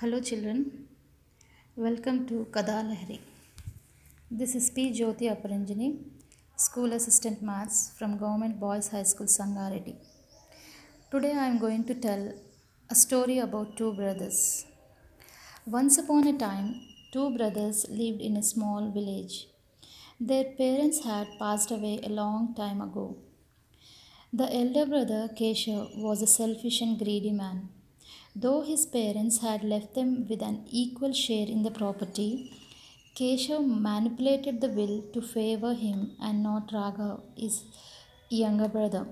Hello, children. Welcome to Kadalahari. This is P. Jyoti Aparanjani, School Assistant Maths from Government Boys High School, Sangareddy. Today I am going to tell a story about two brothers. Once upon a time, two brothers lived in a small village. Their parents had passed away a long time ago. The elder brother, Keshav, was a selfish and greedy man. Though his parents had left them with an equal share in the property, Keshav manipulated the will to favor him and not Raghav, his younger brother.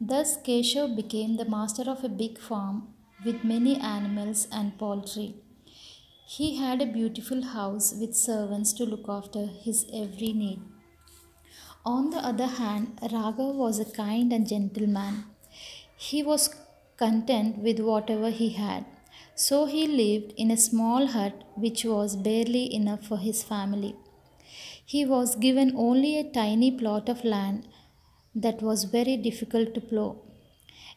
Thus, Keshav became the master of a big farm with many animals and poultry. He had a beautiful house with servants to look after his every need. On the other hand, Raghav was a kind and gentle man. He was content with whatever he had. So he lived in a small hut which was barely enough for his family. He was given only a tiny plot of land that was very difficult to plow.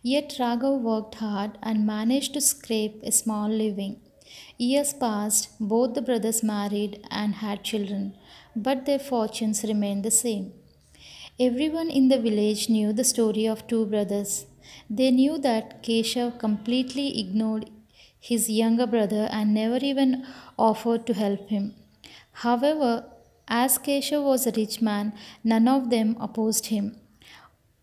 Yet Raghav worked hard and managed to scrape a small living. Years passed, both the brothers married and had children, but their fortunes remained the same. Everyone in the village knew the story of two brothers. They knew that Keshav completely ignored his younger brother and never even offered to help him. However, as Keshav was a rich man, none of them opposed him.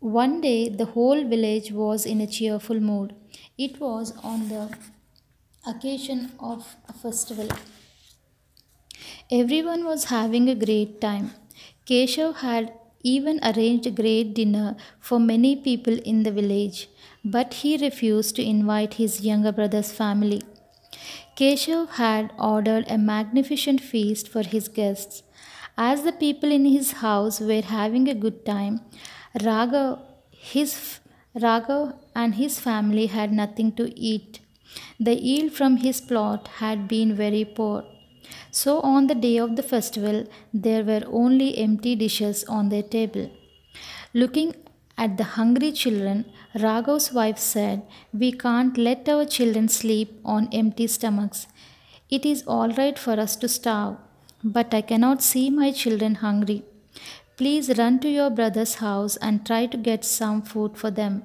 One day, the whole village was in a cheerful mood. It was on the occasion of a festival. Everyone was having a great time. Keshav had even arranged a great dinner for many people in the village, but he refused to invite his younger brother's family. Keshav had ordered a magnificent feast for his guests. As the people in his house were having a good time, Raghav, his, Raghav and his family had nothing to eat. The yield from his plot had been very poor. So on the day of the festival, there were only empty dishes on their table. Looking at the hungry children, Raghav's wife said, We can't let our children sleep on empty stomachs. It is all right for us to starve, but I cannot see my children hungry. Please run to your brother's house and try to get some food for them.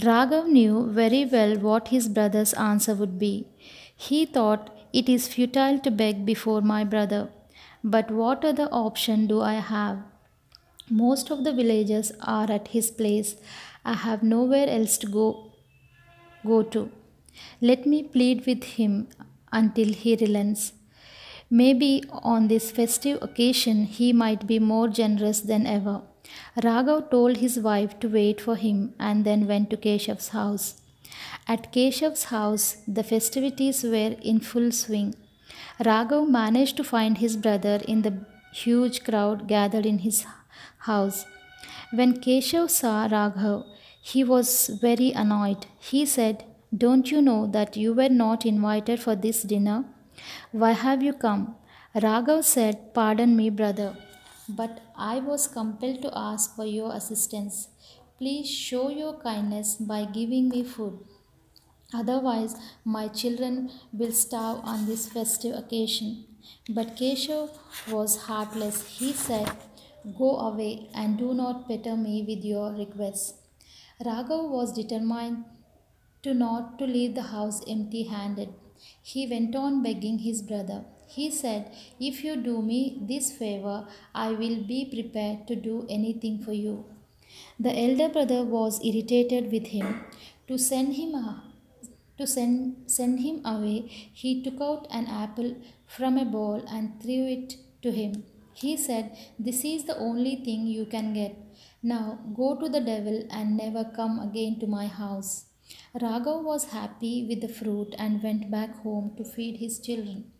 Raghav knew very well what his brother's answer would be. He thought, It is futile to beg before my brother. But what other option do I have? Most of the villagers are at his place. I have nowhere else to go, go to. Let me plead with him until he relents. Maybe on this festive occasion he might be more generous than ever. Raghav told his wife to wait for him and then went to Keshav's house. At Keshav's house, the festivities were in full swing. Raghav managed to find his brother in the huge crowd gathered in his house. When Keshav saw Raghav, he was very annoyed. He said, Don't you know that you were not invited for this dinner? Why have you come? Raghav said, Pardon me, brother, but I was compelled to ask for your assistance. Please show your kindness by giving me food. Otherwise, my children will starve on this festive occasion. But Keshav was heartless. He said, Go away and do not petter me with your requests. Raghav was determined to not to leave the house empty handed. He went on begging his brother. He said, If you do me this favor, I will be prepared to do anything for you. The elder brother was irritated with him. To send him a, to send, send him away, he took out an apple from a bowl and threw it to him. He said, This is the only thing you can get. Now go to the devil and never come again to my house. Raghav was happy with the fruit and went back home to feed his children.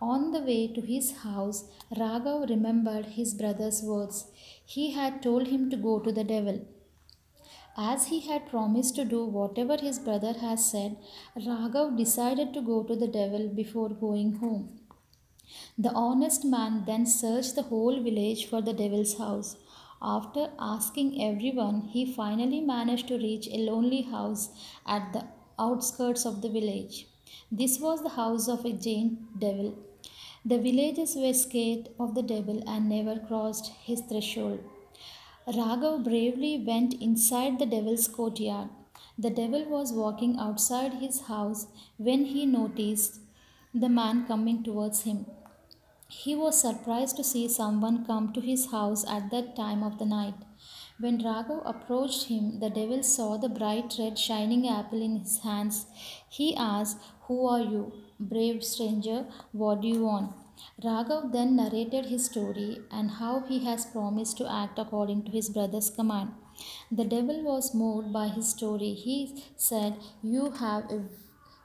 On the way to his house, Raghav remembered his brother's words. He had told him to go to the devil. As he had promised to do whatever his brother had said, Raghav decided to go to the devil before going home. The honest man then searched the whole village for the devil's house. After asking everyone, he finally managed to reach a lonely house at the outskirts of the village. This was the house of a giant devil. The villagers were scared of the devil and never crossed his threshold. Raghav bravely went inside the devil's courtyard. The devil was walking outside his house when he noticed the man coming towards him. He was surprised to see someone come to his house at that time of the night. When Raghav approached him, the devil saw the bright red shining apple in his hands. He asked, Who are you? Brave stranger, what do you want? Raghav then narrated his story and how he has promised to act according to his brother's command. The devil was moved by his story. He said, You have a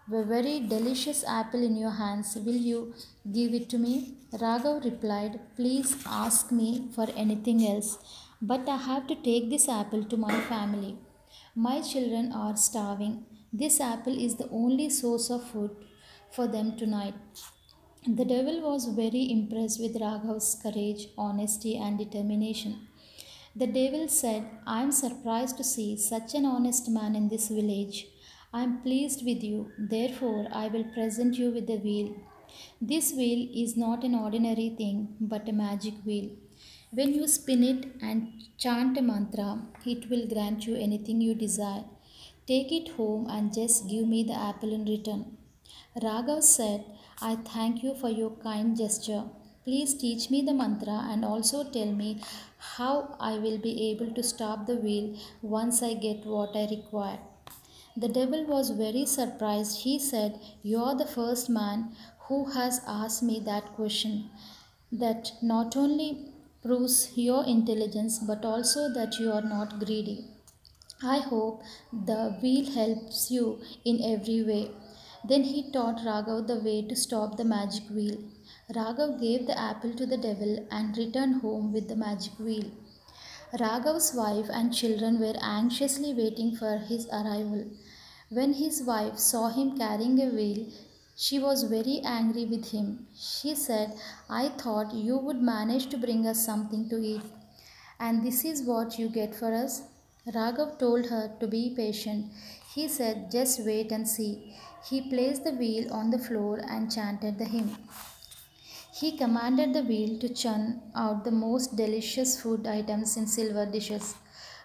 very delicious apple in your hands. Will you give it to me? Raghav replied, Please ask me for anything else, but I have to take this apple to my family. My children are starving. This apple is the only source of food for them tonight. The devil was very impressed with Raghav's courage, honesty, and determination. The devil said, I am surprised to see such an honest man in this village. I am pleased with you, therefore I will present you with the wheel. This wheel is not an ordinary thing, but a magic wheel. When you spin it and chant a mantra, it will grant you anything you desire. Take it home and just give me the apple in return. Raghav said, I thank you for your kind gesture. Please teach me the mantra and also tell me how I will be able to stop the wheel once I get what I require. The devil was very surprised. He said, You are the first man who has asked me that question. That not only proves your intelligence but also that you are not greedy. I hope the wheel helps you in every way. Then he taught Raghav the way to stop the magic wheel. Raghav gave the apple to the devil and returned home with the magic wheel. Raghav's wife and children were anxiously waiting for his arrival. When his wife saw him carrying a wheel, she was very angry with him. She said, I thought you would manage to bring us something to eat. And this is what you get for us? Raghav told her to be patient. He said, Just wait and see. He placed the wheel on the floor and chanted the hymn. He commanded the wheel to churn out the most delicious food items in silver dishes.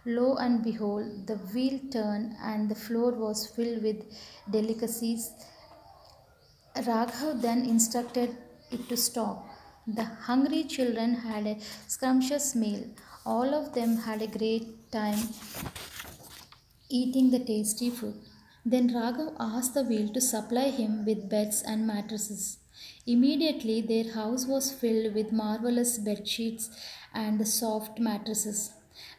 Lo and behold, the wheel turned and the floor was filled with delicacies. Raghav then instructed it to stop. The hungry children had a scrumptious meal. All of them had a great time eating the tasty food. Then Raghav asked the wheel to supply him with beds and mattresses. Immediately, their house was filled with marvelous bed sheets and soft mattresses.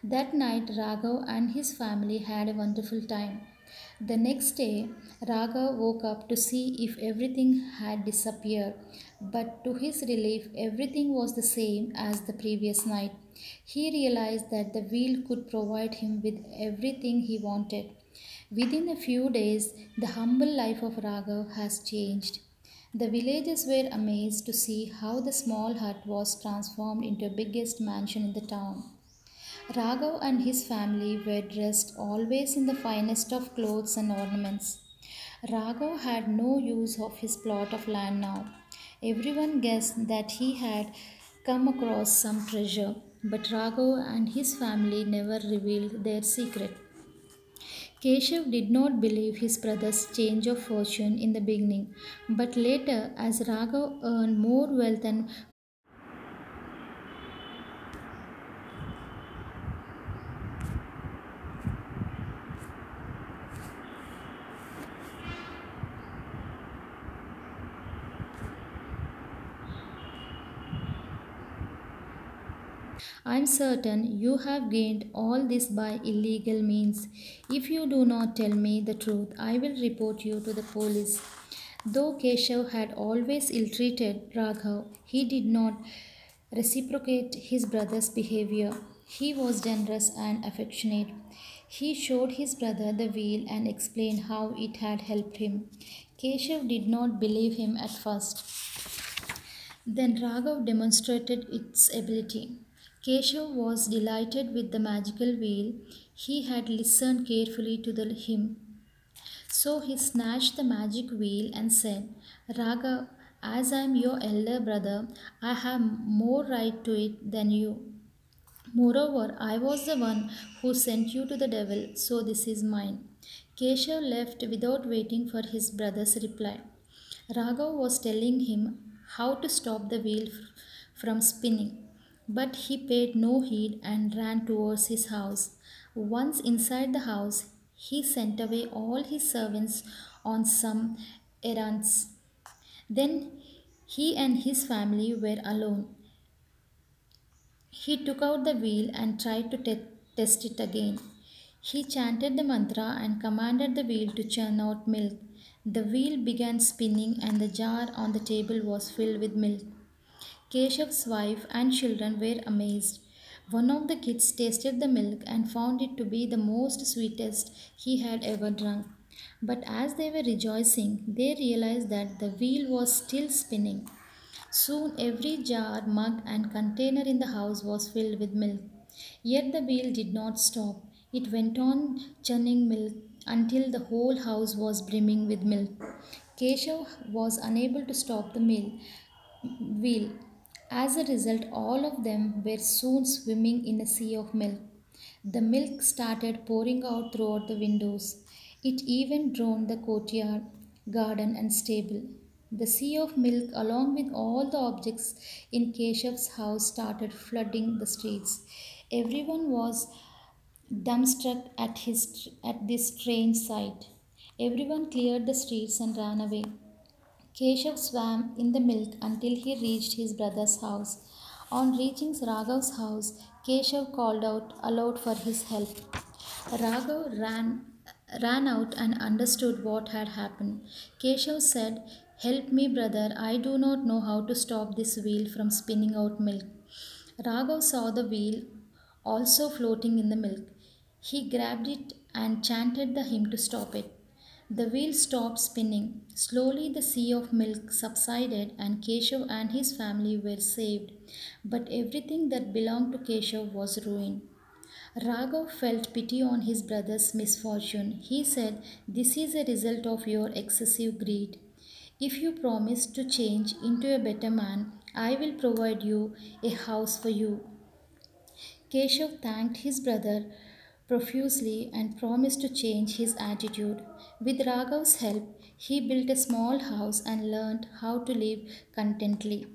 That night, Raghav and his family had a wonderful time. The next day, Raghav woke up to see if everything had disappeared, but to his relief, everything was the same as the previous night. He realized that the wheel could provide him with everything he wanted. Within a few days, the humble life of Raghav has changed. The villagers were amazed to see how the small hut was transformed into the biggest mansion in the town. Raghav and his family were dressed always in the finest of clothes and ornaments. Raghav had no use of his plot of land now. Everyone guessed that he had come across some treasure, but Raghav and his family never revealed their secret. Keshav did not believe his brother's change of fortune in the beginning, but later, as Raghav earned more wealth and I am certain you have gained all this by illegal means. If you do not tell me the truth, I will report you to the police. Though Keshav had always ill treated Raghav, he did not reciprocate his brother's behavior. He was generous and affectionate. He showed his brother the wheel and explained how it had helped him. Keshav did not believe him at first. Then Raghav demonstrated its ability. Keshav was delighted with the magical wheel. He had listened carefully to the hymn So he snatched the magic wheel and said, Raga, as I am your elder brother, I have more right to it than you. Moreover, I was the one who sent you to the devil, so this is mine. Keshav left without waiting for his brother's reply. Raghav was telling him how to stop the wheel from spinning, but he paid no heed and ran towards his house. Once inside the house, he sent away all his servants on some errands. Then he and his family were alone. He took out the wheel and tried to te- test it again. He chanted the mantra and commanded the wheel to churn out milk. The wheel began spinning and the jar on the table was filled with milk. Keshav's wife and children were amazed. One of the kids tasted the milk and found it to be the most sweetest he had ever drunk. But as they were rejoicing, they realized that the wheel was still spinning. Soon every jar, mug, and container in the house was filled with milk. Yet the wheel did not stop. It went on churning milk until the whole house was brimming with milk. Keshav was unable to stop the mill, wheel. As a result, all of them were soon swimming in a sea of milk. The milk started pouring out throughout the windows. It even drowned the courtyard, garden, and stable. The sea of milk, along with all the objects in Keshav's house, started flooding the streets. Everyone was dumbstruck at, his, at this strange sight. Everyone cleared the streets and ran away. Keshav swam in the milk until he reached his brother's house. On reaching Raghav's house, Keshav called out aloud for his help. Raghav ran, ran out and understood what had happened. Keshav said, Help me, brother. I do not know how to stop this wheel from spinning out milk. Raghav saw the wheel also floating in the milk. He grabbed it and chanted the hymn to stop it. The wheel stopped spinning. Slowly, the sea of milk subsided, and Keshav and his family were saved. But everything that belonged to Keshav was ruined. Raghav felt pity on his brother's misfortune. He said, This is a result of your excessive greed. If you promise to change into a better man, I will provide you a house for you. Keshav thanked his brother profusely and promised to change his attitude. With Raghav's help, he built a small house and learned how to live contently.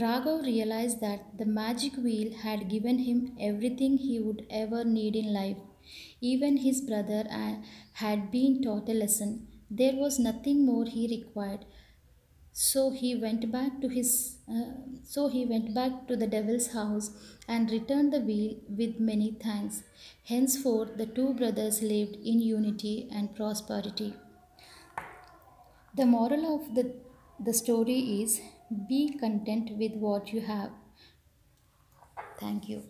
Raghav realized that the magic wheel had given him everything he would ever need in life. Even his brother uh, had been taught a lesson. There was nothing more he required. So he went back to his uh, so he went back to the devil's house and returned the wheel with many thanks. Henceforth the two brothers lived in unity and prosperity. The moral of the, the story is be content with what you have. Thank you.